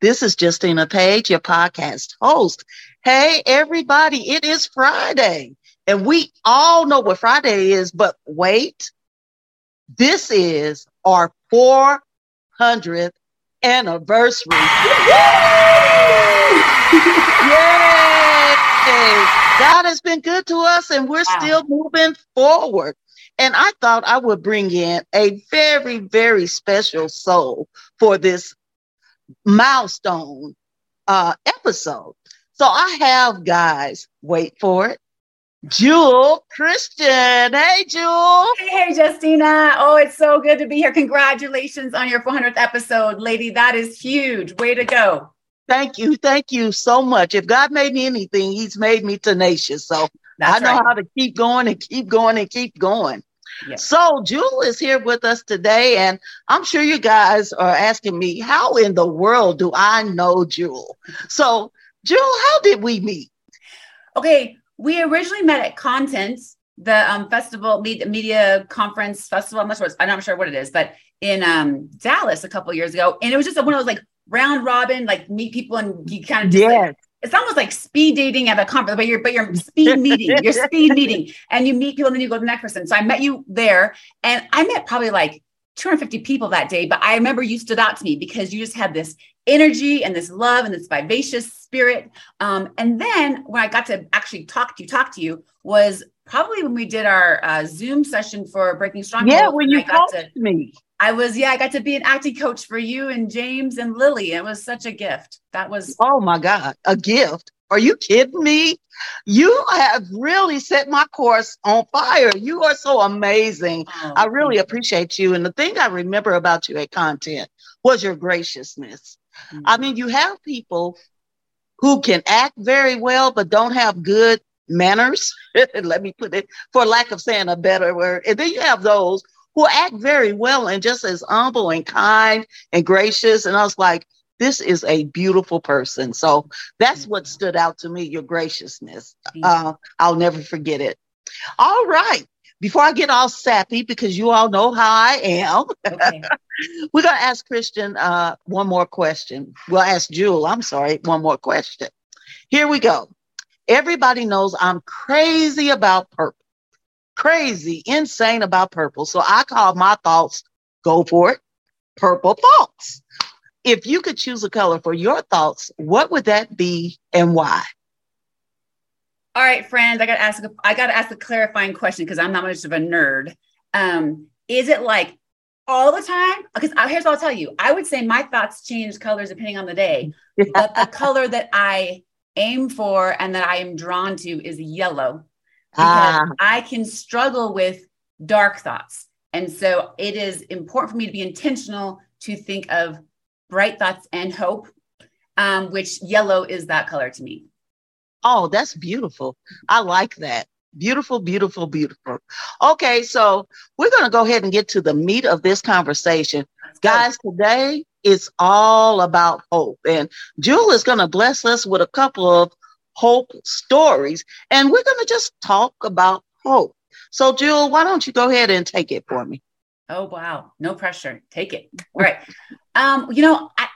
This is Justina Page, your podcast host. Hey, everybody, it is Friday. And we all know what Friday is, but wait, this is our 400th anniversary. Yay! God has been good to us and we're wow. still moving forward. And I thought I would bring in a very, very special soul for this milestone uh, episode. So I have guys, wait for it. Jewel Christian. Hey, Jewel. Hey, hey, Justina. Oh, it's so good to be here. Congratulations on your 400th episode, lady. That is huge. Way to go. Thank you. Thank you so much. If God made me anything, He's made me tenacious. So That's I know right. how to keep going and keep going and keep going. So Jewel is here with us today, and I'm sure you guys are asking me, how in the world do I know Jewel? So, Jewel, how did we meet? Okay, we originally met at Content, the um, festival, media conference festival. I'm not sure. I'm not sure what it is, but in um, Dallas a couple years ago, and it was just one of those like round robin, like meet people and you kind of just yes. like, it's almost like speed dating at a conference, but you're but you're speed meeting, you're speed meeting, and you meet people and then you go to the next person. So I met you there, and I met probably like 250 people that day. But I remember you stood out to me because you just had this energy and this love and this vivacious spirit. Um, and then when I got to actually talk to you, talk to you was probably when we did our uh, Zoom session for Breaking Strong. Yeah, when you talked to me. I was, yeah, I got to be an acting coach for you and James and Lily. It was such a gift. That was. Oh my God, a gift. Are you kidding me? You have really set my course on fire. You are so amazing. Oh, I really appreciate you. And the thing I remember about you at Content was your graciousness. Mm-hmm. I mean, you have people who can act very well, but don't have good manners. Let me put it for lack of saying a better word. And then you have those who act very well and just as humble and kind and gracious. And I was like, this is a beautiful person. So that's what stood out to me, your graciousness. Uh, I'll never forget it. All right. Before I get all sappy, because you all know how I am, okay. we're going to ask Christian uh, one more question. We'll ask Jewel, I'm sorry, one more question. Here we go. Everybody knows I'm crazy about purple crazy, insane about purple. So I call my thoughts, go for it, purple thoughts. If you could choose a color for your thoughts, what would that be and why? All right, friends, I got to ask. I got to ask a clarifying question because I'm not much of a nerd. Um, is it like all the time? Because here's what I'll tell you. I would say my thoughts change colors depending on the day, but the color that I aim for and that I am drawn to is yellow because ah. I can struggle with dark thoughts. And so it is important for me to be intentional to think of bright thoughts and hope, um, which yellow is that color to me. Oh, that's beautiful. I like that. Beautiful, beautiful, beautiful. Okay, so we're going to go ahead and get to the meat of this conversation. Guys, today is all about hope. And Jewel is going to bless us with a couple of hope stories. And we're going to just talk about hope. So, Jewel, why don't you go ahead and take it for me? Oh, wow. No pressure. Take it. All right. Um, you know, I,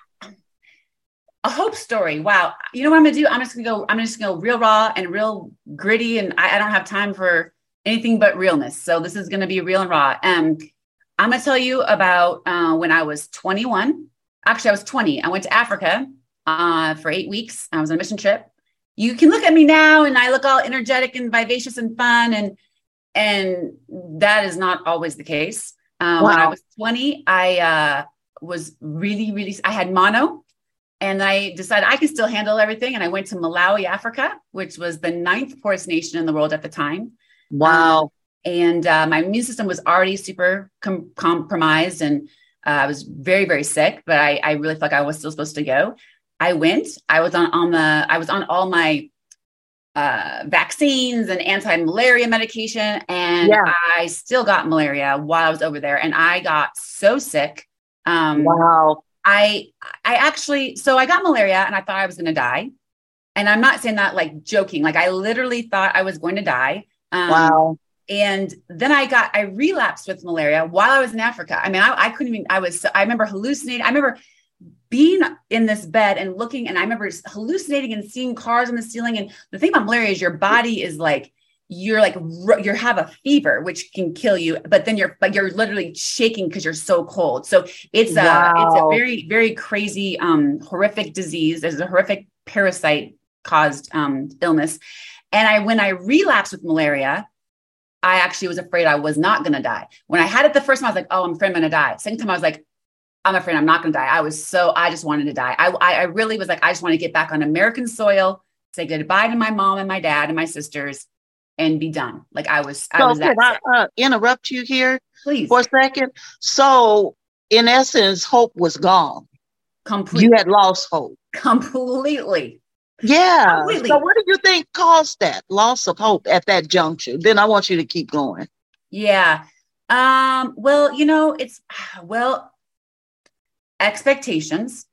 a hope story. Wow. You know what I'm gonna do? I'm just gonna go, I'm just gonna go real raw and real gritty. And I, I don't have time for anything but realness. So this is gonna be real and raw. Um, I'm gonna tell you about uh, when I was 21. Actually, I was 20. I went to Africa uh, for eight weeks. I was on a mission trip you can look at me now and I look all energetic and vivacious and fun and and that is not always the case. Um, wow. When I was 20, I uh, was really, really, I had mono and I decided I could still handle everything. And I went to Malawi, Africa, which was the ninth poorest nation in the world at the time. Wow. Um, and uh, my immune system was already super com- compromised and uh, I was very, very sick, but I, I really felt like I was still supposed to go. I went. I was on on the. I was on all my uh, vaccines and anti-malaria medication, and yeah. I still got malaria while I was over there, and I got so sick. Um, wow. I I actually so I got malaria, and I thought I was going to die. And I'm not saying that like joking. Like I literally thought I was going to die. Um, wow. And then I got I relapsed with malaria while I was in Africa. I mean, I, I couldn't even. I was. I remember hallucinating. I remember being in this bed and looking and i remember hallucinating and seeing cars on the ceiling. And the thing about malaria is your body is like you're like you have a fever which can kill you but then you're like you're literally shaking because you're so cold. So it's a it's a very very crazy um horrific disease. There's a horrific parasite caused um illness. And i when i relapsed with malaria I actually was afraid I was not going to die. When I had it the first time, I was like, oh, I'm afraid I'm going to die. Second time, I was like, I'm afraid I'm not going to die. I was so, I just wanted to die. I, I really was like, I just want to get back on American soil, say goodbye to my mom and my dad and my sisters and be done. Like I was, I was that. I uh, interrupt you here? Please. For a second. So in essence, hope was gone. Completely. You had lost hope. Completely. Yeah. Completely. So what do you think caused that loss of hope at that juncture? Then I want you to keep going. Yeah. Um, well, you know, it's well, expectations.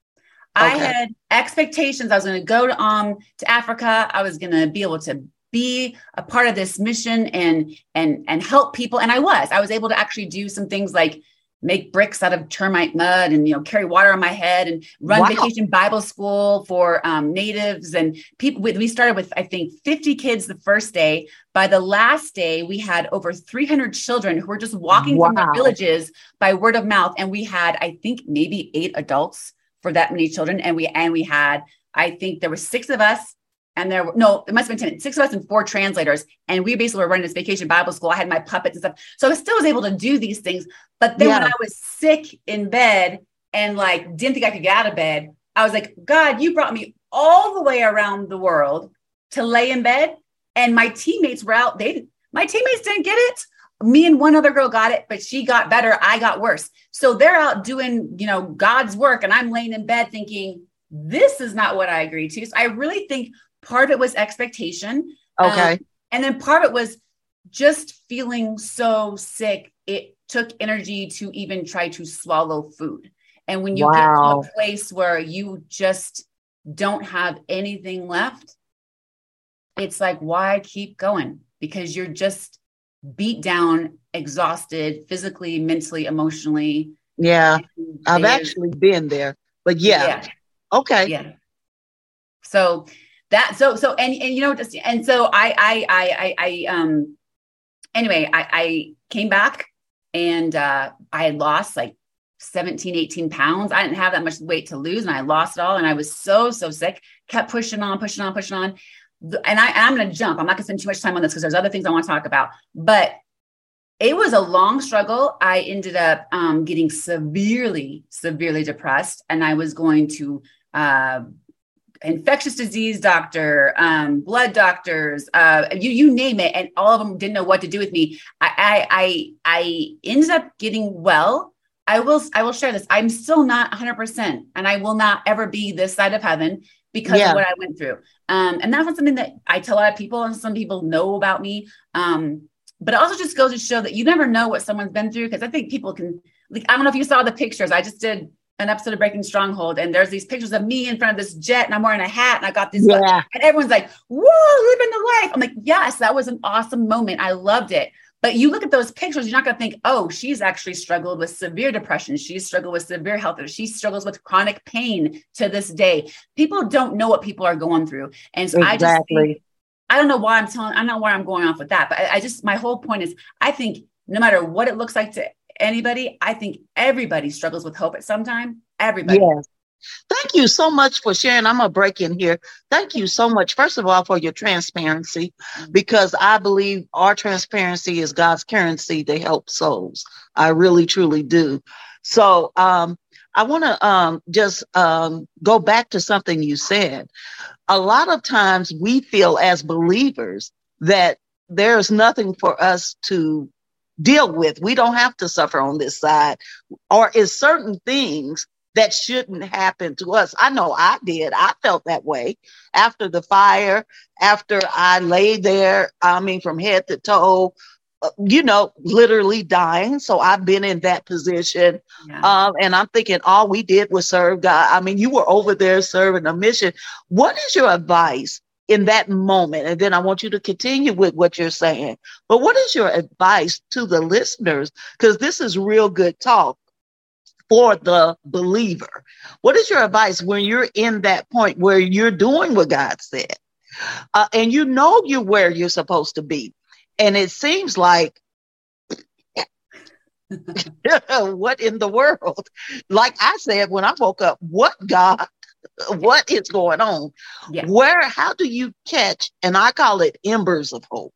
Okay. I had expectations. I was going to go to um to Africa. I was going to be able to be a part of this mission and and and help people. And I was. I was able to actually do some things like make bricks out of termite mud and you know carry water on my head and run wow. vacation bible school for um, natives and people we, we started with i think 50 kids the first day by the last day we had over 300 children who were just walking wow. from their villages by word of mouth and we had i think maybe eight adults for that many children and we and we had i think there were six of us and there were no, it must have been 10, six of us and four translators. And we basically were running this vacation Bible school. I had my puppets and stuff. So I still was able to do these things. But then yeah. when I was sick in bed and like didn't think I could get out of bed, I was like, God, you brought me all the way around the world to lay in bed. And my teammates were out. They my teammates didn't get it. Me and one other girl got it, but she got better. I got worse. So they're out doing, you know, God's work. And I'm laying in bed thinking, this is not what I agreed to. So I really think part of it was expectation. Okay. Um, and then part of it was just feeling so sick. It took energy to even try to swallow food. And when you wow. get to a place where you just don't have anything left, it's like, why keep going? Because you're just beat down, exhausted, physically, mentally, emotionally. Yeah. I've actually been there. But yeah. yeah. Okay. Yeah. So that so so and and you know just and so I I I I, I um anyway I I came back and uh I had lost like 17 18 pounds. I didn't have that much weight to lose and I lost it all and I was so so sick. Kept pushing on pushing on pushing on. And I I'm going to jump. I'm not going to spend too much time on this because there's other things I want to talk about. But it was a long struggle. I ended up um, getting severely, severely depressed, and I was going to uh, infectious disease doctor, um, blood doctors, uh, you you name it, and all of them didn't know what to do with me. I I I, I ended up getting well. I will I will share this. I'm still not 100, percent and I will not ever be this side of heaven because yeah. of what I went through. Um, and that's not something that I tell a lot of people, and some people know about me. Um, but it also just goes to show that you never know what someone's been through because I think people can. Like, I don't know if you saw the pictures. I just did an episode of Breaking Stronghold, and there's these pictures of me in front of this jet, and I'm wearing a hat, and I got this, yeah. and everyone's like, "Whoa, living the life!" I'm like, "Yes, that was an awesome moment. I loved it." But you look at those pictures, you're not going to think, "Oh, she's actually struggled with severe depression. She's struggled with severe health. Issues she struggles with chronic pain to this day." People don't know what people are going through, and so exactly. I just think, I don't know why I'm telling. I don't know where I'm going off with that, but I, I just my whole point is, I think no matter what it looks like to anybody. I think everybody struggles with hope at some time. Everybody. Yes. Thank you so much for sharing. I'm going to break in here. Thank you so much, first of all, for your transparency, because I believe our transparency is God's currency to help souls. I really, truly do. So um, I want to um, just um, go back to something you said. A lot of times we feel as believers that there's nothing for us to deal with. We don't have to suffer on this side. Or is certain things that shouldn't happen to us. I know I did. I felt that way after the fire, after I lay there, I mean, from head to toe, uh, you know, literally dying. So I've been in that position. Yeah. Um, and I'm thinking all we did was serve God. I mean, you were over there serving a mission. What is your advice in that moment? And then I want you to continue with what you're saying. But what is your advice to the listeners? Because this is real good talk for the believer. What is your advice when you're in that point where you're doing what God said? Uh, and you know you're where you're supposed to be and it seems like, what in the world? Like I said when I woke up, what God, what is going on? Yeah. Where, how do you catch, and I call it embers of hope?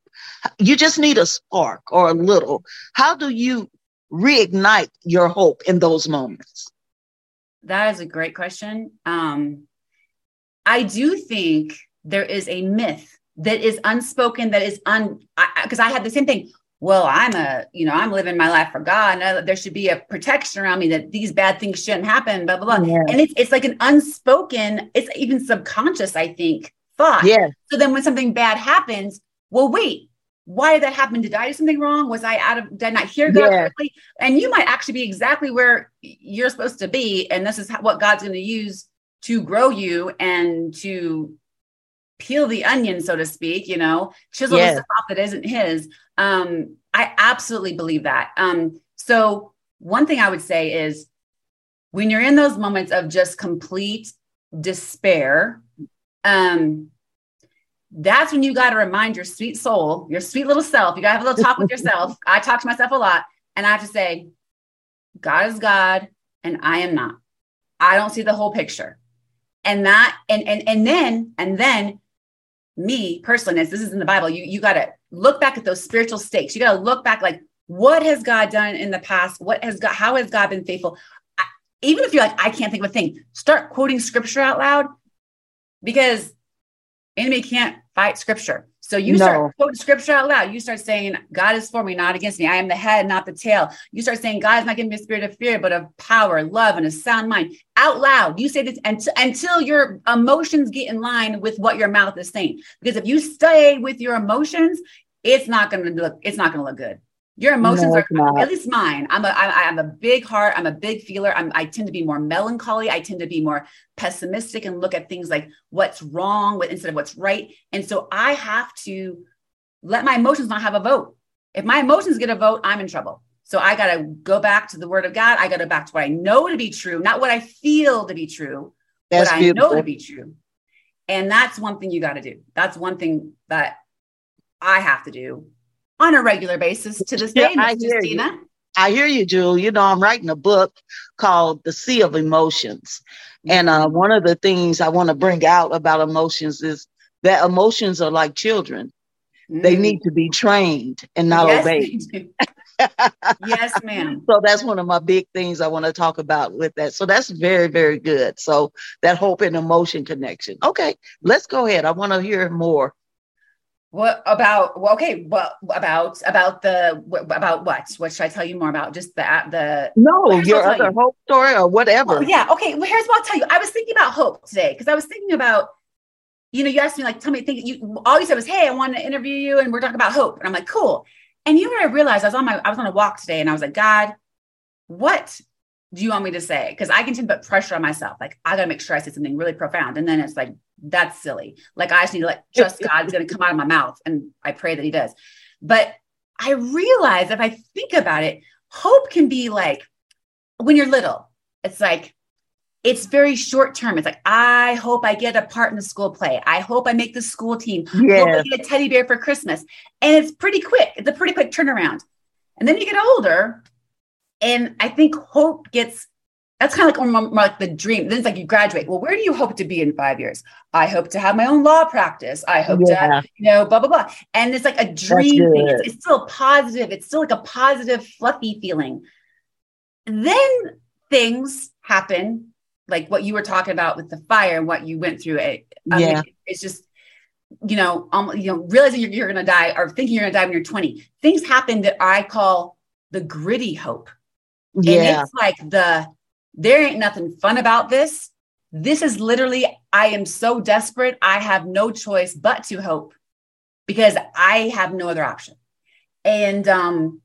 You just need a spark or a little. How do you reignite your hope in those moments? That is a great question. Um, I do think there is a myth that is unspoken, that is un, because I, I, I, had the same thing. Well, I'm a, you know, I'm living my life for God. And there should be a protection around me that these bad things shouldn't happen, blah, blah, blah. Yeah. And it's, it's like an unspoken, it's even subconscious, I think, thought. Yeah. So then when something bad happens, well, wait, why did that happen? Did I do something wrong? Was I out of, did I not hear God yeah. correctly? And you might actually be exactly where you're supposed to be. And this is what God's going to use to grow you and to peel the onion, so to speak, you know, chisel yes. the stuff off that isn't his. Um, I absolutely believe that. Um, so one thing I would say is when you're in those moments of just complete despair, um, that's when you got to remind your sweet soul, your sweet little self. You got to have a little talk with yourself. I talk to myself a lot, and I have to say, God is God, and I am not. I don't see the whole picture. And that, and and and then, and then me personally, as this is in the Bible, you you got to look back at those spiritual stakes. You got to look back, like what has God done in the past? What has God? How has God been faithful? I, even if you're like, I can't think of a thing, start quoting scripture out loud, because enemy can't fight scripture. So you no. start quoting scripture out loud. You start saying, God is for me, not against me. I am the head, not the tail. You start saying, God is not giving me a spirit of fear, but of power, love, and a sound mind. Out loud. You say this until, until your emotions get in line with what your mouth is saying. Because if you stay with your emotions, it's not going to look, it's not going to look good. Your emotions no, are at least mine. I'm a I, I'm a big heart. I'm a big feeler. I'm, I tend to be more melancholy. I tend to be more pessimistic and look at things like what's wrong with instead of what's right. And so I have to let my emotions not have a vote. If my emotions get a vote, I'm in trouble. So I got to go back to the word of God. I got to back to what I know to be true, not what I feel to be true, that's what beautiful. I know to be true. And that's one thing you got to do. That's one thing that I have to do on a regular basis to this day, yeah, I hear Justina. You. I hear you, Jewel. You know, I'm writing a book called The Sea of Emotions. And uh, mm-hmm. one of the things I want to bring out about emotions is that emotions are like children. Mm. They need to be trained and not yes, obeyed. yes, ma'am. So that's one of my big things I want to talk about with that. So that's very, very good. So that hope and emotion connection. Okay, let's go ahead. I want to hear more. What about well, okay? What about about the about what? What should I tell you more about? Just the the no, your other you. hope story or whatever. Oh, yeah. Okay. Well, here's what I'll tell you. I was thinking about hope today because I was thinking about, you know, you asked me like, tell me, think you all you said was, hey, I want to interview you, and we're talking about hope, and I'm like, cool. And you know what I realized? I was on my I was on a walk today, and I was like, God, what do you want me to say? Because I can tend to put pressure on myself. Like I got to make sure I say something really profound, and then it's like that's silly. Like I just need to like trust God's going to come out of my mouth, and I pray that He does. But I realize if I think about it, hope can be like when you're little. It's like it's very short term. It's like I hope I get a part in the school play. I hope I make the school team. Yeah. hope I get a teddy bear for Christmas, and it's pretty quick. It's a pretty quick turnaround. And then you get older, and I think hope gets that's kind of like more, more like the dream. Then it's like you graduate. Well, where do you hope to be in five years? I hope to have my own law practice. I hope yeah. to, you know, blah, blah, blah. And it's like a dream. It's, it's still positive. It's still like a positive, fluffy feeling. Then things happen, like what you were talking about with the fire and what you went through. It, I yeah. Mean, it's just, you know, um, you know, realizing you're, you're going to die or thinking you're going to die when you're 20. Things happen that I call the gritty hope. Yeah. And it's like the there ain't nothing fun about this. This is literally, I am so desperate. I have no choice but to hope because I have no other option. And um,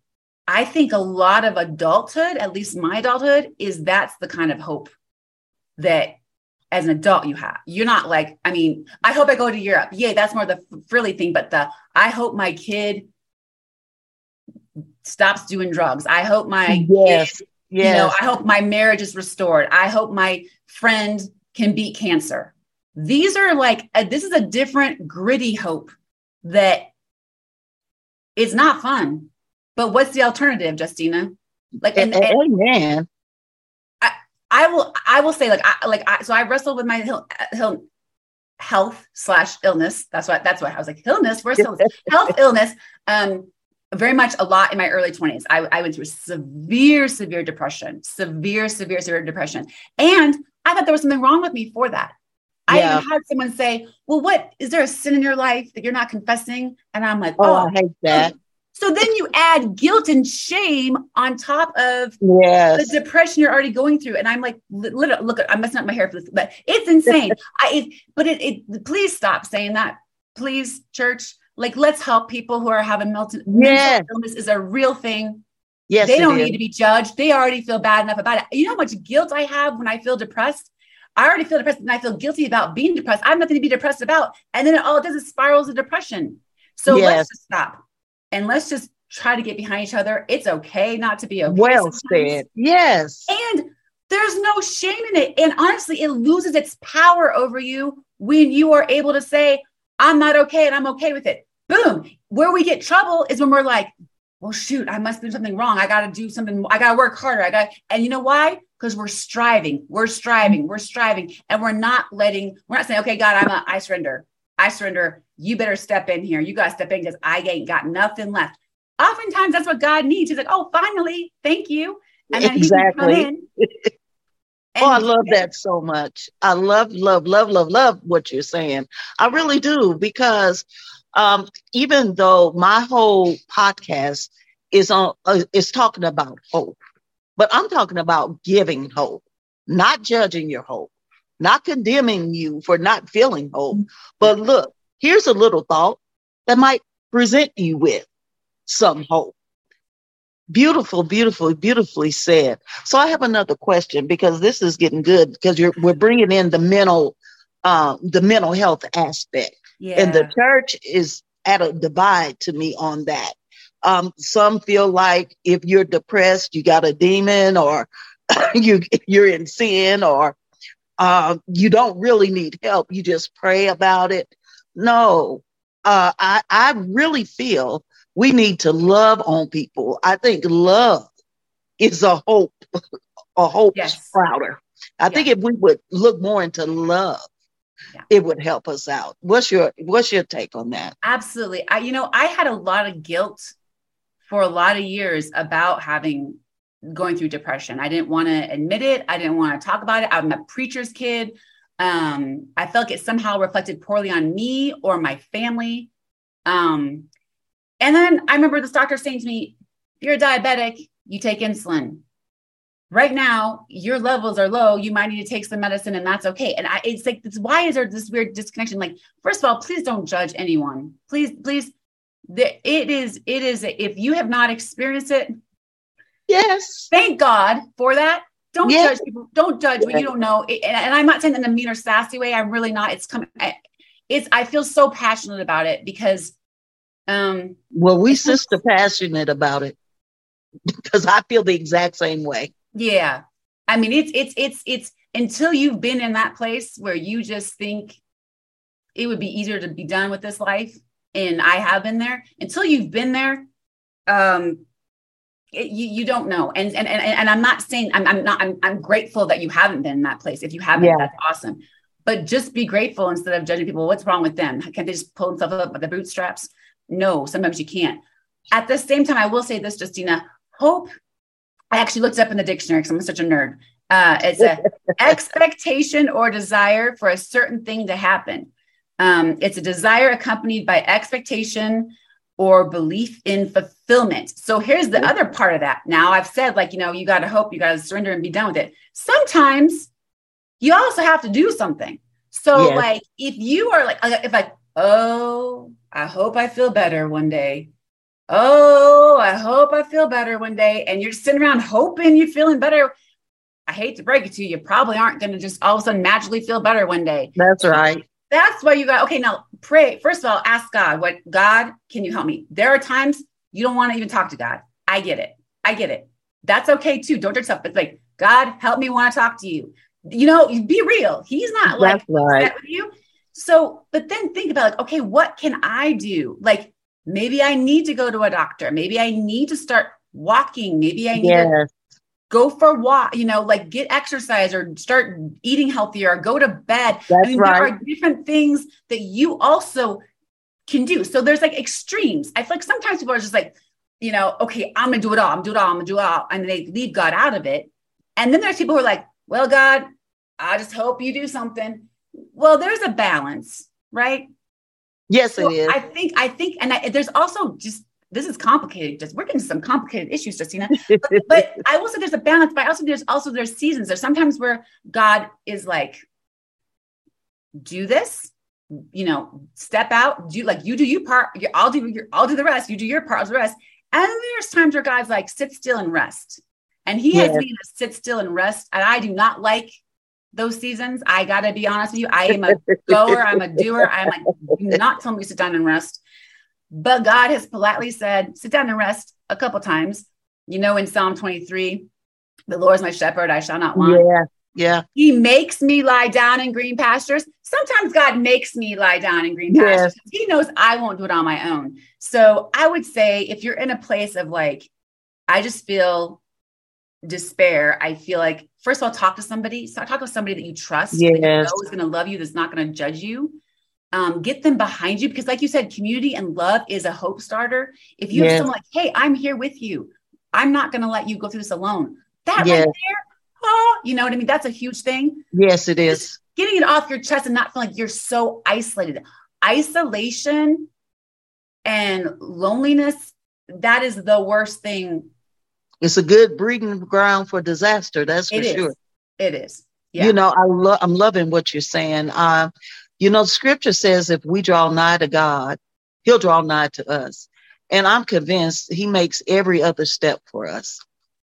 I think a lot of adulthood, at least my adulthood, is that's the kind of hope that as an adult you have. You're not like, I mean, I hope I go to Europe. Yay, that's more the frilly thing, but the I hope my kid stops doing drugs. I hope my yes, kid, yes. you know, I hope my marriage is restored. I hope my friend can beat cancer. These are like a, this is a different gritty hope that it's not fun. But what's the alternative, Justina? Like, and, and, amen. I, I will, I will say, like, I, like, I, so I wrestled with my hill, hill, health slash illness. That's what, that's what I was like, illness, where's illness? health, illness. Um, very much a lot in my early 20s. I, I went through severe, severe depression, severe, severe, severe depression. And I thought there was something wrong with me for that. Yeah. I even had someone say, Well, what is there a sin in your life that you're not confessing? And I'm like, Oh, oh I hate that. So then you add guilt and shame on top of yes. the depression you're already going through. And I'm like, literally, look, I'm messing up my hair for this, but it's insane. I, it, but it, it, please stop saying that. Please, church, like let's help people who are having mental, yes. mental illness is a real thing. Yes, they don't need to be judged. They already feel bad enough about it. You know how much guilt I have when I feel depressed? I already feel depressed and I feel guilty about being depressed. I have nothing to be depressed about. And then it all it does is spirals of depression. So yes. let's just stop and let's just try to get behind each other. It's okay not to be okay. Well sometimes. said. Yes. And there's no shame in it. And honestly, it loses its power over you when you are able to say, I'm not okay and I'm okay with it. Boom. Where we get trouble is when we're like, well, shoot, I must do something wrong. I got to do something. I got to work harder. I got, and you know why? Because we're striving, we're striving, we're striving, and we're not letting, we're not saying, okay, God, I'm a, I surrender. I surrender. You better step in here. You got to step in because I ain't got nothing left. Oftentimes, that's what God needs. He's like, oh, finally, thank you. And then exactly. oh, I love that so much. I love, love, love, love, love what you're saying. I really do because um, even though my whole podcast is on uh, is talking about hope, but I'm talking about giving hope, not judging your hope, not condemning you for not feeling hope. But look, here's a little thought that might present you with some hope. Beautiful, beautifully, beautifully said. So I have another question because this is getting good because you're we're bringing in the mental, uh, the mental health aspect, yeah. and the church is at a divide to me on that. Um, some feel like if you're depressed, you got a demon, or you you're in sin, or uh, you don't really need help. You just pray about it. No, uh, I, I really feel we need to love on people. I think love is a hope, a hope yes. sprouter. I think if we would look more into love, yeah. it would help us out. What's your What's your take on that? Absolutely. I, you know, I had a lot of guilt for a lot of years about having going through depression. I didn't want to admit it. I didn't want to talk about it. I'm a preacher's kid. Um, I felt like it somehow reflected poorly on me or my family. Um, and then I remember this doctor saying to me, if you're a diabetic, you take insulin. Right now, your levels are low. You might need to take some medicine, and that's okay. And I, it's like, it's, why is there this weird disconnection? Like, first of all, please don't judge anyone. Please, please, the, it is, it is. If you have not experienced it, yes, thank God for that. Don't yes. judge people. Don't judge what you don't know. And, and I'm not saying in a mean or sassy way. I'm really not. It's coming. It's. I feel so passionate about it because um, well, we sister passionate about it because I feel the exact same way. Yeah. I mean, it's, it's, it's, it's until you've been in that place where you just think it would be easier to be done with this life. And I have been there until you've been there. Um, it, you, you don't know. And, and, and, and I'm not saying I'm, I'm not, I'm, I'm grateful that you haven't been in that place. If you haven't, yeah. that's awesome. But just be grateful instead of judging people. What's wrong with them? Can't they just pull themselves up by the bootstraps? No, sometimes you can't. At the same time, I will say this, Justina, hope. I actually looked it up in the dictionary because I'm such a nerd. Uh, it's a expectation or desire for a certain thing to happen. Um, it's a desire accompanied by expectation or belief in fulfillment. So here's the other part of that. Now I've said, like, you know, you got to hope, you got to surrender and be done with it. Sometimes you also have to do something. So, yes. like, if you are like, if like, oh, I hope I feel better one day. Oh, I hope I feel better one day. And you're sitting around hoping you're feeling better. I hate to break it to you, you probably aren't going to just all of a sudden magically feel better one day. That's right. That's why you got, okay, now pray. First of all, ask God, what God, can you help me? There are times you don't want to even talk to God. I get it. I get it. That's okay too. Don't yourself. It's like, God, help me want to talk to you. You know, be real. He's not like right. with you. So, but then think about like, okay, what can I do? Like maybe I need to go to a doctor. Maybe I need to start walking. Maybe I need yes. to go for a walk, you know, like get exercise or start eating healthier or go to bed. That's I mean, right. there are different things that you also can do. So there's like extremes. I feel like sometimes people are just like, you know, okay, I'm gonna do it all, I'm gonna do it all, I'm gonna do it all. And they leave God out of it. And then there's people who are like, well, God, I just hope you do something. Well, there's a balance, right? Yes, so it is. I think, I think, and I, there's also just this is complicated. Just we're getting some complicated issues, Justina. But, but I will say there's a balance, but I also there's also there's seasons. There's sometimes where God is like, do this, you know, step out, do like you do your part, I'll do your, I'll do the rest, you do your part, I'll do the rest. And there's times where God's like, sit still and rest. And he has me to sit still and rest. And I do not like those seasons. I gotta be honest with you. I am a goer, I'm a doer. I'm like, do not tell me to sit down and rest. But God has politely said, sit down and rest a couple times. You know, in Psalm 23, the Lord is my shepherd, I shall not want. Yeah. Yeah. He makes me lie down in green pastures. Sometimes God makes me lie down in green pastures. Yes. He knows I won't do it on my own. So I would say if you're in a place of like, I just feel despair, I feel like, first of all, talk to somebody. So talk to somebody that you trust, yes. that you know is going to love you, that's not going to judge you um, get them behind you because like you said community and love is a hope starter if you yes. have someone like hey i'm here with you i'm not going to let you go through this alone that yes. right there oh you know what i mean that's a huge thing yes it is Just getting it off your chest and not feeling like you're so isolated isolation and loneliness that is the worst thing it's a good breeding ground for disaster that's for it sure it is yeah. you know i love i'm loving what you're saying um you know, scripture says if we draw nigh to God, he'll draw nigh to us. And I'm convinced he makes every other step for us.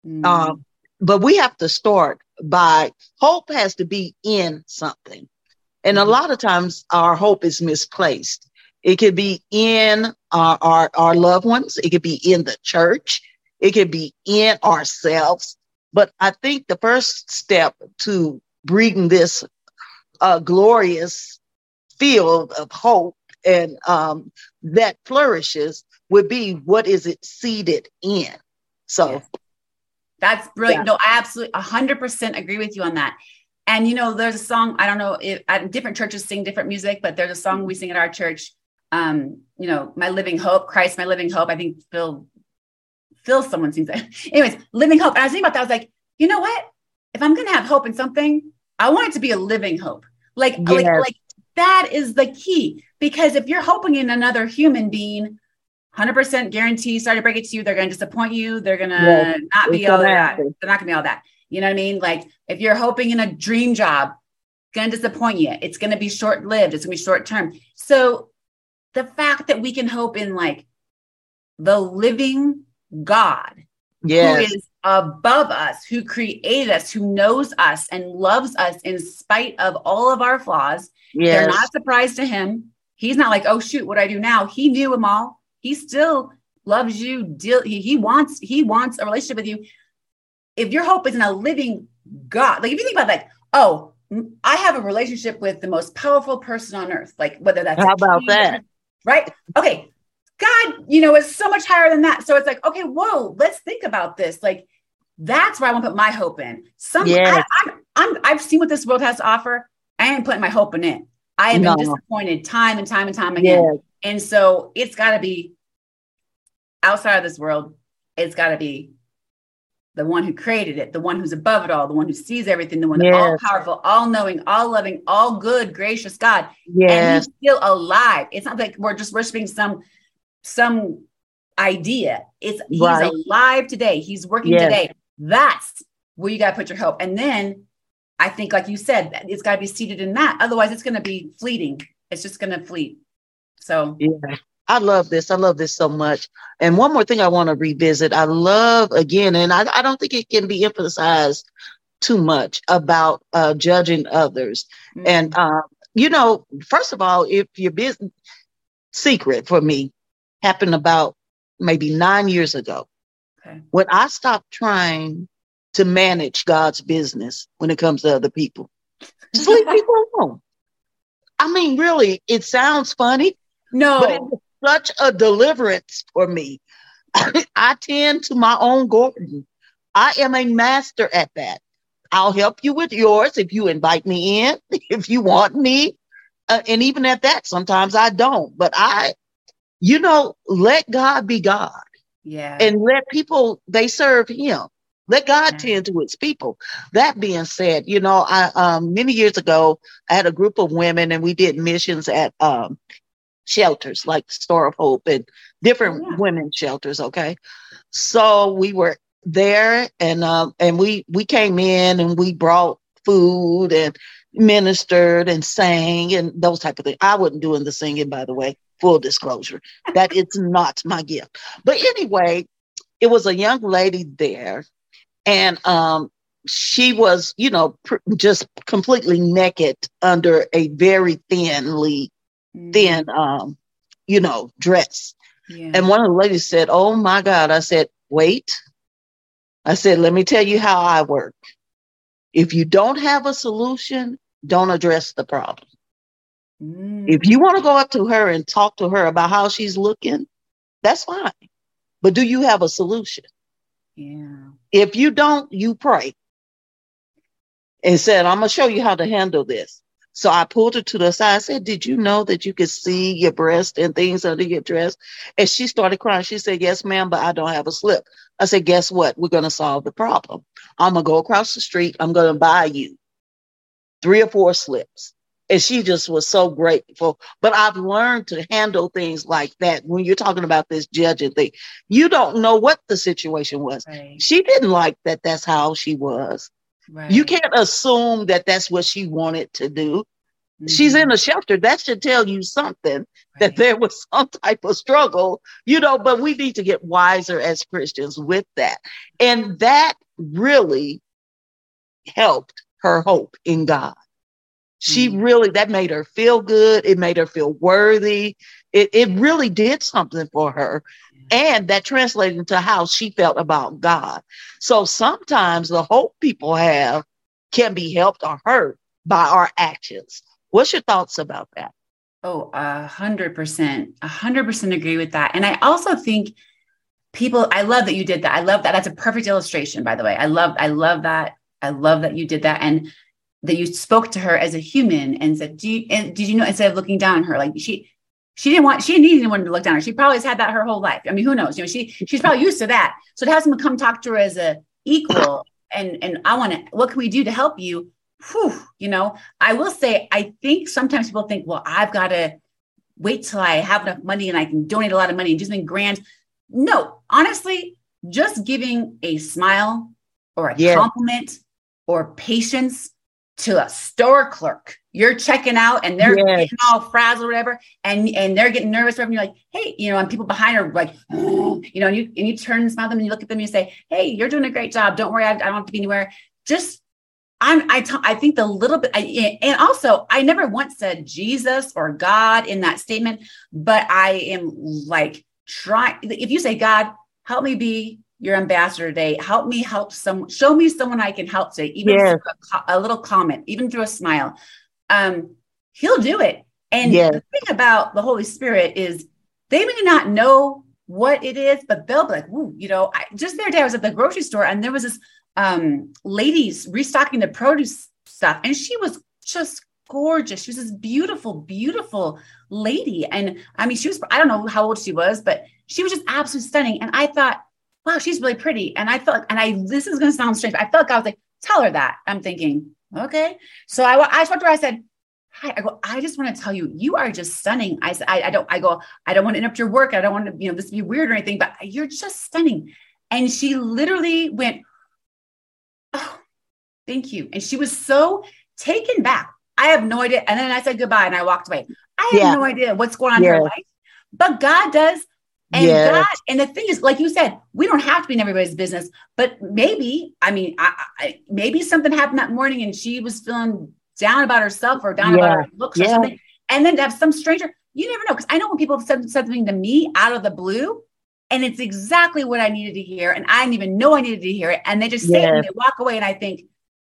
Mm. Um, but we have to start by hope has to be in something. And a mm-hmm. lot of times our hope is misplaced. It could be in our, our, our loved ones. It could be in the church. It could be in ourselves. But I think the first step to breeding this uh, glorious field of hope and um, that flourishes would be what is it seeded in. So yes. that's brilliant. Yeah. No, I absolutely 100% agree with you on that. And you know, there's a song, I don't know if different churches sing different music, but there's a song we sing at our church. Um, you know, my living hope, Christ, my living hope. I think Phil, Phil, someone that. Anyways, living hope. And I was thinking about that. I was like, you know what? If I'm gonna have hope in something, I want it to be a living hope. Like, yes. like, like that is the key. Because if you're hoping in another human being, 100% guarantee, sorry to break it to you, they're going to disappoint you. They're going to not be all that. They're not going to be all that. You know what I mean? Like if you're hoping in a dream job, going to disappoint you. It's going to be short lived. It's going to be short term. So the fact that we can hope in like the living God yes. who is above us, who created us, who knows us and loves us in spite of all of our flaws, Yes. They're not surprised to him. He's not like, oh shoot, what do I do now? He knew them all. He still loves you. Deal. He, he wants. He wants a relationship with you. If your hope is in a living God, like if you think about like, oh, I have a relationship with the most powerful person on earth. Like whether that's how about that, right? Okay, God, you know, is so much higher than that. So it's like, okay, whoa, let's think about this. Like that's where I want to put my hope in. Some, yes. I, I'm, I'm, I've seen what this world has to offer. I ain't putting my hope in it. I have no. been disappointed time and time and time again. And so it's got to be outside of this world. It's got to be the one who created it, the one who's above it all, the one who sees everything, the one yes. all powerful, all knowing, all loving, all good, gracious God. Yes. And he's still alive. It's not like we're just worshiping some some idea. It's he's right. alive today. He's working yes. today. That's where you got to put your hope. And then I think, like you said, it's got to be seated in that. Otherwise, it's going to be fleeting. It's just going to fleet. So, yeah. I love this. I love this so much. And one more thing I want to revisit. I love again, and I, I don't think it can be emphasized too much about uh, judging others. Mm-hmm. And uh, you know, first of all, if your business secret for me happened about maybe nine years ago, okay. when I stopped trying to manage God's business when it comes to other people. Just leave people alone. I mean, really, it sounds funny. No. But it was such a deliverance for me. I tend to my own garden. I am a master at that. I'll help you with yours if you invite me in, if you want me. Uh, and even at that, sometimes I don't. But I, you know, let God be God. Yeah. And let people, they serve Him. Let God tend to his people. That being said, you know, I um many years ago I had a group of women and we did missions at um shelters like Star of Hope and different yeah. women shelters, okay? So we were there and um and we we came in and we brought food and ministered and sang and those type of things. I wasn't doing the singing by the way, full disclosure. that it's not my gift. But anyway, it was a young lady there and um, she was, you know, pr- just completely naked under a very thinly mm. thin, um, you know, dress. Yeah. And one of the ladies said, "Oh my God!" I said, "Wait." I said, "Let me tell you how I work. If you don't have a solution, don't address the problem. Mm. If you want to go up to her and talk to her about how she's looking, that's fine. But do you have a solution?" Yeah. If you don't, you pray. And said, I'm going to show you how to handle this. So I pulled her to the side. I said, Did you know that you could see your breast and things under your dress? And she started crying. She said, Yes, ma'am, but I don't have a slip. I said, Guess what? We're going to solve the problem. I'm going to go across the street. I'm going to buy you three or four slips and she just was so grateful. But I've learned to handle things like that when you're talking about this judging thing. You don't know what the situation was. Right. She didn't like that. That's how she was. Right. You can't assume that that's what she wanted to do. Mm-hmm. She's in a shelter. That should tell you something right. that there was some type of struggle, you know, but we need to get wiser as Christians with that. And that really helped her hope in God. She mm-hmm. really, that made her feel good. It made her feel worthy. It, it really did something for her. And that translated into how she felt about God. So sometimes the hope people have can be helped or hurt by our actions. What's your thoughts about that? Oh, a hundred percent, a hundred percent agree with that. And I also think people, I love that you did that. I love that. That's a perfect illustration, by the way. I love, I love that. I love that you did that. And that you spoke to her as a human and said, "Do you?" And did you know? Instead of looking down on her, like she, she didn't want, she didn't need anyone to look down on her. She probably has had that her whole life. I mean, who knows? You know, she she's probably used to that. So to have someone come talk to her as a equal, and and I want to, what can we do to help you? Whew, you know, I will say, I think sometimes people think, well, I've got to wait till I have enough money and I can donate a lot of money and just make grand. No, honestly, just giving a smile or a yeah. compliment or patience to a store clerk. You're checking out and they're yes. getting all frazzled or whatever, and and they're getting nervous. Whatever. And you're like, hey, you know, and people behind are like, you know, and you and you turn and smile them and you look at them and you say, hey, you're doing a great job. Don't worry, I, I don't have to be anywhere. Just I'm, I, t- I think the little bit, I, and also I never once said Jesus or God in that statement, but I am like trying. If you say God, help me be your ambassador today. Help me help some, show me someone I can help today, even yes. a, a, little comment, even through a smile. Um, he'll do it. And yes. the thing about the Holy Spirit is they may not know what it is, but they'll be like, Ooh, you know, I, just the other day I was at the grocery store and there was this um, ladies restocking the produce stuff, and she was just gorgeous. She was this beautiful, beautiful lady. And I mean, she was, I don't know how old she was, but she was just absolutely stunning. And I thought, wow, she's really pretty. And I felt, and I, this is going to sound strange, but I felt like I was like, tell her that. I'm thinking, okay. So I, I talked to her, I said, hi. I go, I just want to tell you, you are just stunning. I said, I, I don't, I go, I don't want to interrupt your work. I don't want to, you know, this be weird or anything, but you're just stunning. And she literally went, Oh, thank you. And she was so taken back. I have no idea. And then I said goodbye and I walked away. I have yeah. no idea what's going on yeah. in her life, but God does. And yes. God, and the thing is, like you said, we don't have to be in everybody's business, but maybe, I mean, I, I, maybe something happened that morning and she was feeling down about herself or down yeah. about her looks or something. And then to have some stranger, you never know. Cause I know when people have said something to me out of the blue, and it's exactly what I needed to hear. And I didn't even know I needed to hear it. And they just say it and they walk away. And I think,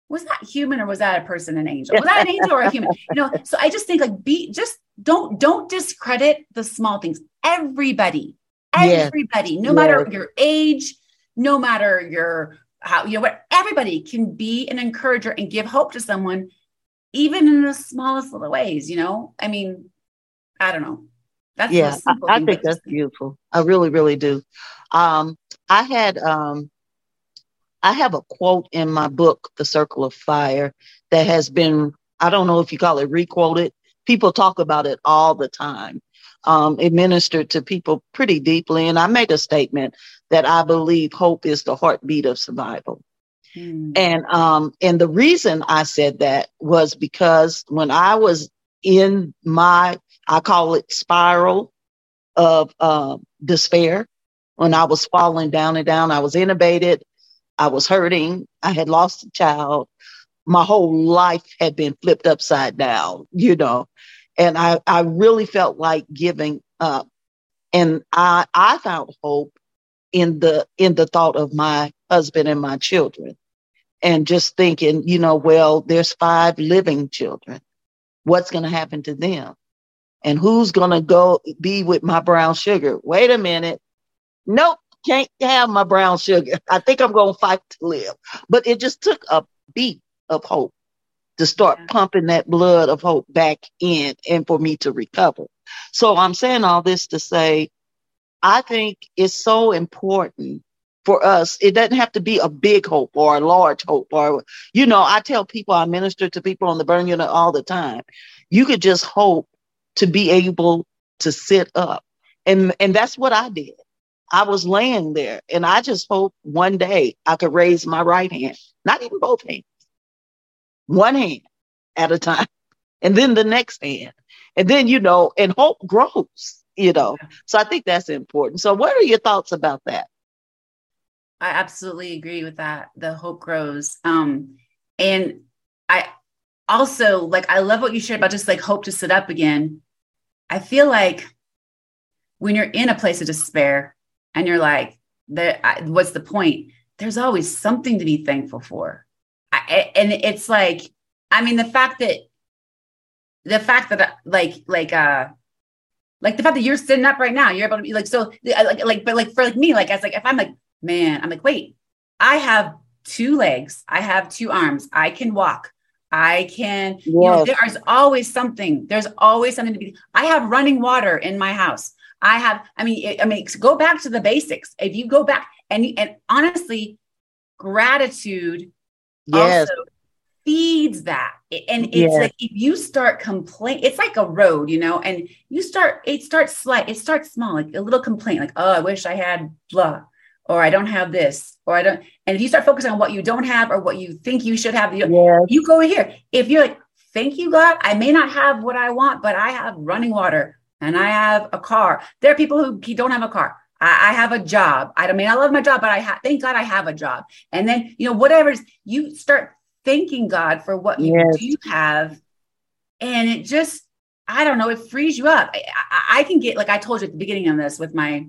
was that human or was that a person, an angel? Was that an angel or a human? You know, so I just think like be just don't don't discredit the small things. Everybody, everybody, no matter your age, no matter your how, you know what, everybody can be an encourager and give hope to someone, even in the smallest little ways, you know. I mean, I don't know. That's yeah, I, I think that's beautiful. I really, really do. Um, I had um, I have a quote in my book, The Circle of Fire, that has been I don't know if you call it requoted. People talk about it all the time. Um, it ministered to people pretty deeply, and I made a statement that I believe hope is the heartbeat of survival. Hmm. And um, and the reason I said that was because when I was in my I call it spiral of uh, despair. When I was falling down and down, I was intubated. I was hurting. I had lost a child. My whole life had been flipped upside down, you know, and I, I really felt like giving up. And I, I found hope in the, in the thought of my husband and my children and just thinking, you know, well, there's five living children. What's going to happen to them? and who's going to go be with my brown sugar? Wait a minute. Nope, can't have my brown sugar. I think I'm going to fight to live. But it just took a beat of hope to start yeah. pumping that blood of hope back in and for me to recover. So I'm saying all this to say, I think it's so important for us. It doesn't have to be a big hope or a large hope or, you know, I tell people, I minister to people on the burn unit all the time. You could just hope to be able to sit up. And, and that's what I did. I was laying there and I just hope one day I could raise my right hand, not even both hands, one hand at a time, and then the next hand. And then, you know, and hope grows, you know. So I think that's important. So, what are your thoughts about that? I absolutely agree with that. The hope grows. Um, and I also like, I love what you shared about just like hope to sit up again I feel like when you're in a place of despair and you're like, what's the point? There's always something to be thankful for. I, and it's like, I mean, the fact that, the fact that like, like, uh, like the fact that you're sitting up right now, you're able to be like, so like, like, but like for like me, like, as like, if I'm like, man, I'm like, wait, I have two legs, I have two arms, I can walk, I can, yes. you know, there's always something. There's always something to be. I have running water in my house. I have, I mean, I mean, go back to the basics. If you go back and and honestly, gratitude yes. also feeds that. And it's yes. like if you start complain, it's like a road, you know, and you start, it starts slight, it starts small, like a little complaint, like, oh, I wish I had blah or I don't have this, or I don't. And if you start focusing on what you don't have or what you think you should have, you, yes. you go here. If you're like, thank you, God, I may not have what I want, but I have running water and I have a car. There are people who don't have a car. I, I have a job. I mean, I love my job, but I have, thank God I have a job. And then, you know, whatever you start thanking God for what you yes. do have. And it just, I don't know, it frees you up. I, I, I can get, like I told you at the beginning of this with my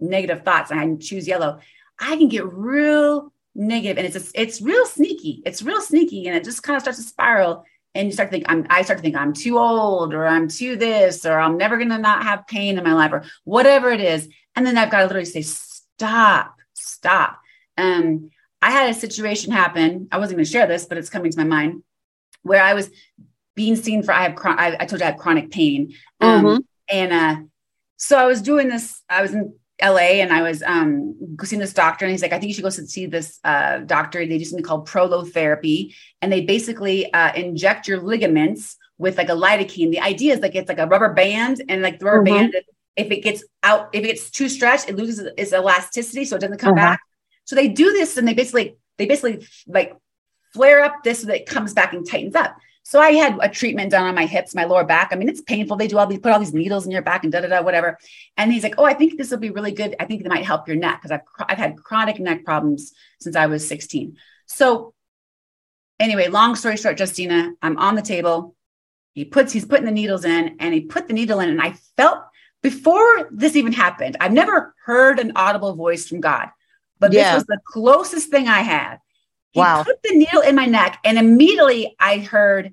negative thoughts and I choose yellow, I can get real negative and it's a, it's real sneaky. It's real sneaky and it just kind of starts to spiral and you start to think I'm I start to think I'm too old or I'm too this or I'm never going to not have pain in my life or whatever it is. And then I've got to literally say stop, stop. Um I had a situation happen. I wasn't going to share this, but it's coming to my mind where I was being seen for I have I, I told you I have chronic pain. Um, mm-hmm. and uh so I was doing this I was in LA and I was um seeing this doctor and he's like, I think you should go see this uh, doctor. They do something called prolotherapy and they basically uh, inject your ligaments with like a lidocaine. The idea is like it's like a rubber band, and like the rubber Mhm. band, if it gets out, if it gets too stretched, it loses its elasticity, so it doesn't come Uh-huh. back. So they do this, and they basically they basically like flare up this so that it comes back and tightens up. So I had a treatment done on my hips, my lower back. I mean, it's painful. They do all these, put all these needles in your back and da da da, whatever. And he's like, "Oh, I think this will be really good. I think it might help your neck because I've I've had chronic neck problems since I was 16." So anyway, long story short, Justina, I'm on the table. He puts he's putting the needles in, and he put the needle in, and I felt before this even happened. I've never heard an audible voice from God, but Yeah. this was the closest thing I had. He Wow. put the needle in my neck, and immediately I heard,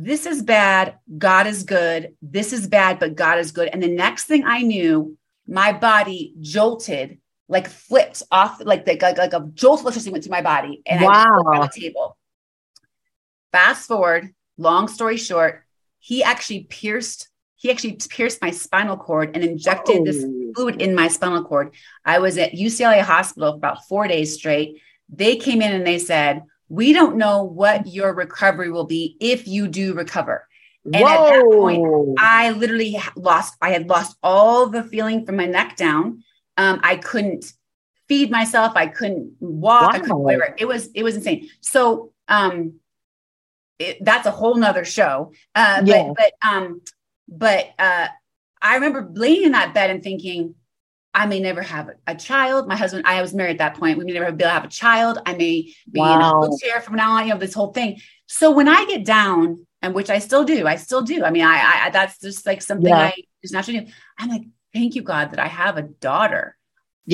This is bad. God is good. This is bad, but God is good. And the next thing I knew, my body jolted, like flipped off, like the, like, like a jolt of electricity went through my body. And I Wow. flipped on the table. Fast forward, long story short, he actually pierced, he actually pierced my spinal cord and injected this Oh. fluid in my spinal cord. I was at UCLA hospital for about four days straight. They came in and they said, We don't know what your recovery will be if you do recover. And at that point, I literally lost, I had lost all the feeling from my neck down. Um, I couldn't feed myself. I couldn't walk. I couldn't whatever. It was, it was insane. So, um, it, that's a whole nother show. Uh, Yeah. but, but, um, but, uh, I remember laying in that bed and thinking, I may never have a child. My husband, I was married at that point. We may never be able to have a child. I may be in a Wow. wheelchair from now on, you know, this whole thing. So when I get down, and which I still do, I still do. I mean, I, I that's just like something Yeah. I just naturally do. I'm like, thank you, God, that I have a daughter.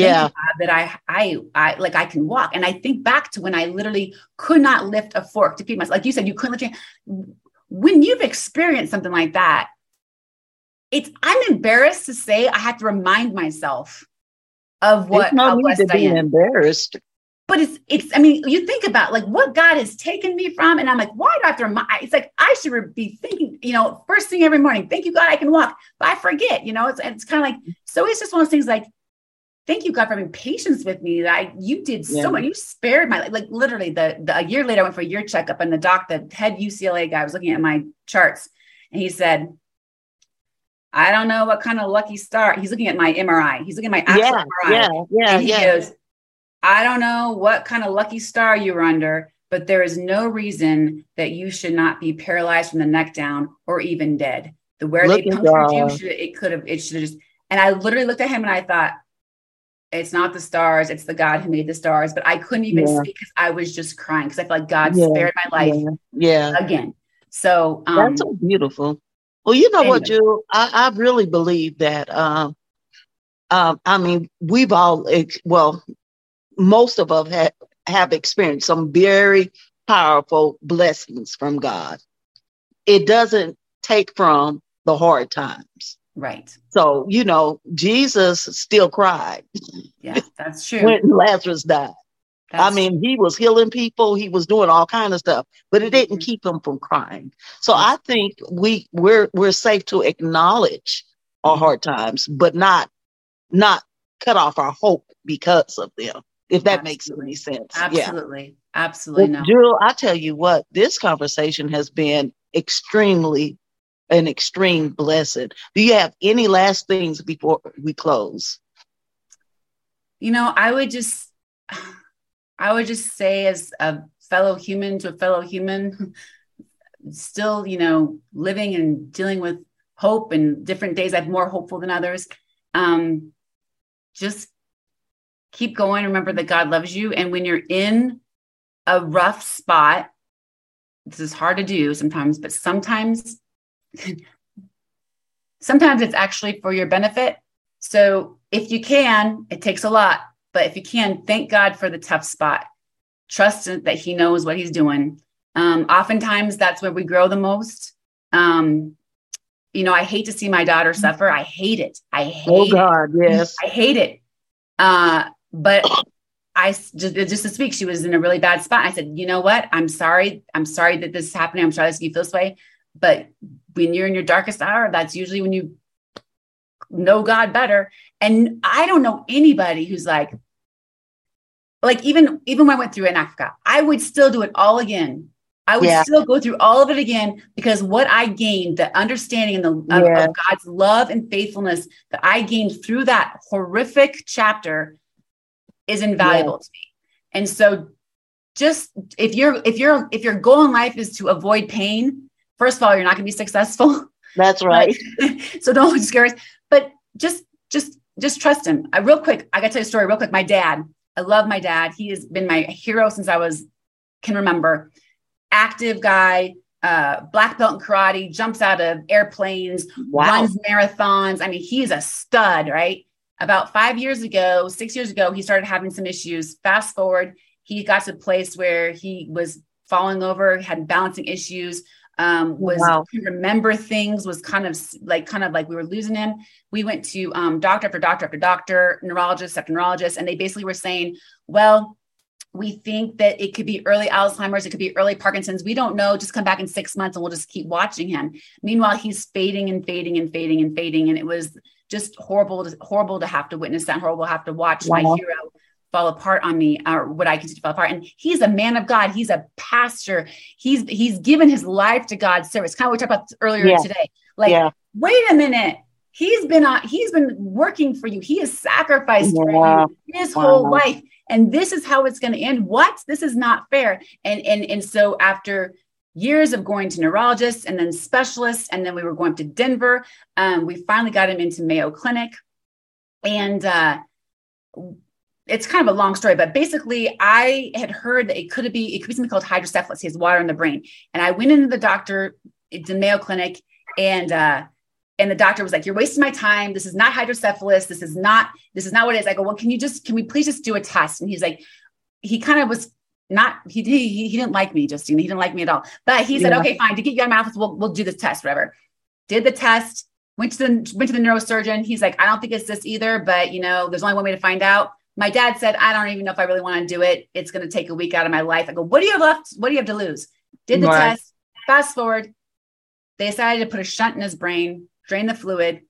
Thank Yeah. you, God, that I, I, I like I can walk. And I think back to when I literally could not lift a fork to feed myself. Like you said, you couldn't lift. Your, when you've experienced something like that, it's I'm embarrassed to say I have to remind myself of what There's no how need to I be embarrassed. but it's it's i mean you think about like what god has taken me from and i'm like why do i have to remind it's like i should be thinking you know first thing every morning thank you god i can walk but i forget you know it's it's kind of like so it's just one of those things like thank you god for having patience with me that i you did so much you spared my life like literally the, the a year later i went for a year checkup and the doc the head ucla guy was looking at my charts and he said I don't know what kind of lucky star. He's looking at my MRI. He's looking at my actual Yeah, MRI. yeah, yeah, and he yeah. goes, I don't know what kind of lucky star you were under, but there is no reason that you should not be paralyzed from the neck down or even dead. The where Look they punctured you, should it could have it should have just and I literally looked at him and I thought, it's not the stars, it's the God who made the stars. But I couldn't even Yeah. speak because I was just crying because I felt like God Yeah, spared my life Yeah, yeah. again. So um That's so beautiful. Well, you know what, anyway. Jill? I, I really believe that. Um, um, I mean, we've all, well, most of us have, have experienced some very powerful blessings from God. It doesn't take from the hard times. right. So, you know, Jesus still cried Yeah, that's true. when Lazarus died. I mean, he was healing people, he was doing all kind of stuff, but it didn't Mhm. keep him from crying. So I think we we're we're safe to acknowledge our Mhm. hard times, but not not cut off our hope because of them. If that makes any sense. Yeah. absolutely. Absolutely Well, no. I tell you what, this conversation has been extremely an extreme blessing. Do you have any last things before we close? you know i would just i would just say as a fellow human to a fellow human still you know living and dealing with hope and different days i'm more hopeful than others. Um just keep going remember that god loves you. And when you're in a rough spot this is hard to do sometimes but sometimes sometimes it's actually for your benefit. So if you can, it takes a lot, but if you can, thank God for the tough spot. Trust that He knows what He's doing. Um, oftentimes, that's where we grow the most. Um, you know, I hate to see my daughter suffer. I hate it. I hate Oh it. God, yes. I hate it. Uh, but I just, just this week, she was in a really bad spot. I said, you know what? I'm sorry. I'm sorry that this is happening. I'm sorry this you feel this way. But when you're in your darkest hour, that's usually when you know God better. And I don't know anybody who's like, like even even when I went through Africa, I would still do it all again I would yeah. still go through all of it again because what I gained, the understanding and the of, yeah. of God's love and faithfulness that I gained through that horrific chapter is invaluable yeah. to me. And so just if you're if you're if your goal in life is to avoid pain, first of all, you're not going to be successful. That's right. so don't discourage, but just just just trust him. I real quick, I got to tell you a story real quick. My dad, I love my dad. He has been my hero since I was can remember active guy, uh, black belt in karate, jumps out of airplanes, wow. runs marathons. I mean, he's a stud, right? About five years ago, six years ago, he started having some issues. Fast forward, he got to a place where he was falling over, had balancing issues, um, was wow. remember things, was kind of like kind of like we were losing him. We went to um, doctor after doctor after doctor, neurologist after neurologist, and they basically were saying, well, we think that it could be early Alzheimer's, it could be early Parkinson's. We don't know. Just come back in six months and we'll just keep watching him. Meanwhile, he's fading and fading and fading and fading. And it was just horrible, to, horrible to have to witness that, horrible to have to watch wow. my hero fall apart on me or what I consider to fall apart. And he's a man of God. He's a pastor. He's he's given his life to God's service. Kind of what we talked about earlier yeah. today. Like, yeah. wait a minute. He's been on, he's been working for you. He has sacrificed yeah. for you his wow. whole life and this is how it's going to end what this is not fair and and and so after years of going to neurologists and then specialists and then we were going to denver um, we finally got him into mayo clinic and uh, it's kind of a long story, but basically, I had heard that it could be it could be something called hydrocephalus. He has water in the brain, and I went into the doctor, it's a Mayo Clinic, and uh, and the doctor was like you're wasting my time. This is not hydrocephalus. This is not this is not what it is. I go well can you just can we please just do a test? And he's like he kind of was not he he, he didn't like me Justina he didn't like me at all. But he said yeah. okay fine to get you out of my office we'll, we'll do this test whatever. Did the test went to the went to the neurosurgeon. He's like i don't think it's this either but you know there's only one way to find out my dad said i don't even know if i really want to do it. It's going to take a week out of my life. I go what do you have left? What do you have to lose? Did the right. test. Fast forward. They decided to put a shunt in his brain drain the fluid.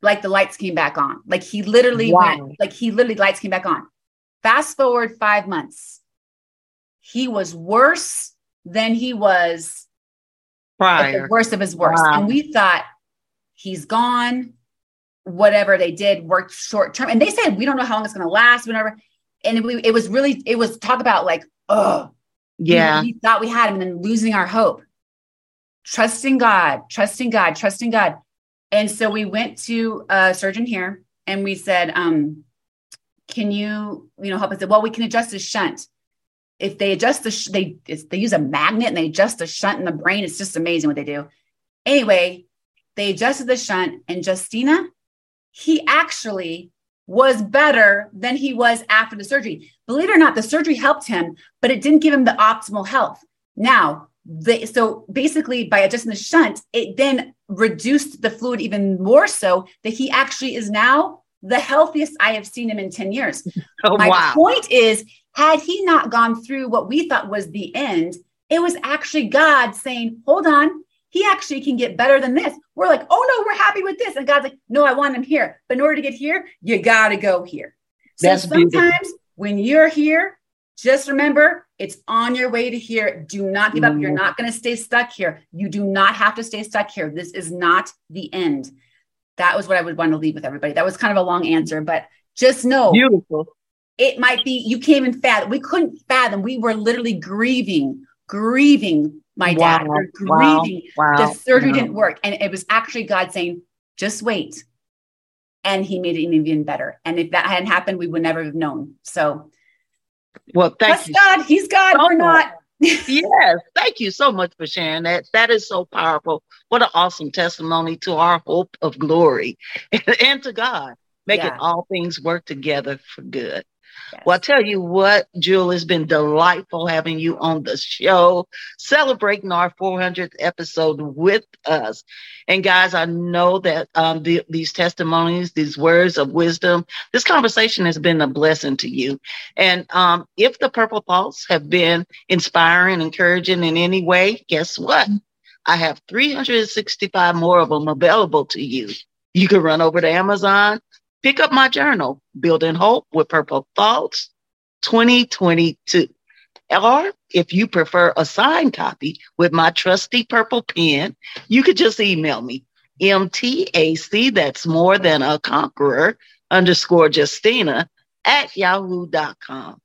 Like the lights came back on. Like he literally wow. went like he literally lights came back on. Fast forward five months. He was worse than he was prior the worst of his worst. Wow. and we thought he's gone whatever they did worked short term and they said we don't know how long it's going to last whatever and it, it was really it was talk about like oh yeah we, we thought we had him and then losing our hope trusting God, trusting God, trusting God. And so we went to a surgeon here and we said, um, can you, you know, help us? Well, we can adjust the shunt. If they adjust the, sh- they, they use a magnet and they adjust the shunt in the brain. It's just amazing what they do. Anyway, they adjusted the shunt and Justina, he actually was better than he was after the surgery. Believe it or not, the surgery helped him, but it didn't give him the optimal health. Now, the, so basically by adjusting the shunt, it then reduced the fluid even more so that he actually is now the healthiest I have seen him in 10 years. Oh, My wow. point is, had he not gone through what we thought was the end, it was actually God saying, hold on, he actually can get better than this. We're like, oh no, we're happy with this. And God's like, no, I want him here. But in order to get here, you got to go here. So That's sometimes beautiful. when you're here, just remember, it's on your way to here. Do not give up. You're mm-hmm. not going to stay stuck here. You do not have to stay stuck here. This is not the end. That was what I would want to leave with everybody. That was kind of a long answer, but just know beautiful. It might be you came in fathom. We couldn't fathom. We were literally grieving, grieving my wow. dad. We're grieving. Wow. Wow. The surgery didn't work. And it was actually God saying, just wait. And he made it even better. And if that hadn't happened, we would never have known. So well, thank you. God. He's God. So We're not. yes, thank you so much for sharing that. That is so powerful. What an awesome testimony to our hope of glory and to God, making yeah. all things work together for good. Yes. Well, I tell you what, Jewel, it's been delightful having you on the show, celebrating our 400th episode with us. And guys, I know that um, the, these testimonies, these words of wisdom, this conversation has been a blessing to you. And um, if the Purple Thoughts have been inspiring, encouraging in any way, guess what? I have 365 more of them available to you. You can run over to Amazon, pick up my journal, Building Hope with Purple Thoughts 2022. Or if you prefer a signed copy with my trusty purple pen, you could just email me MTAC, that's more than a conqueror, underscore Justina at yahoo.com.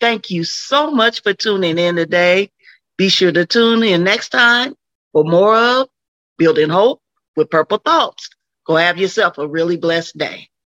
Thank you so much for tuning in today. Be sure to tune in next time for more of Building Hope with Purple Thoughts. Go have yourself a really blessed day.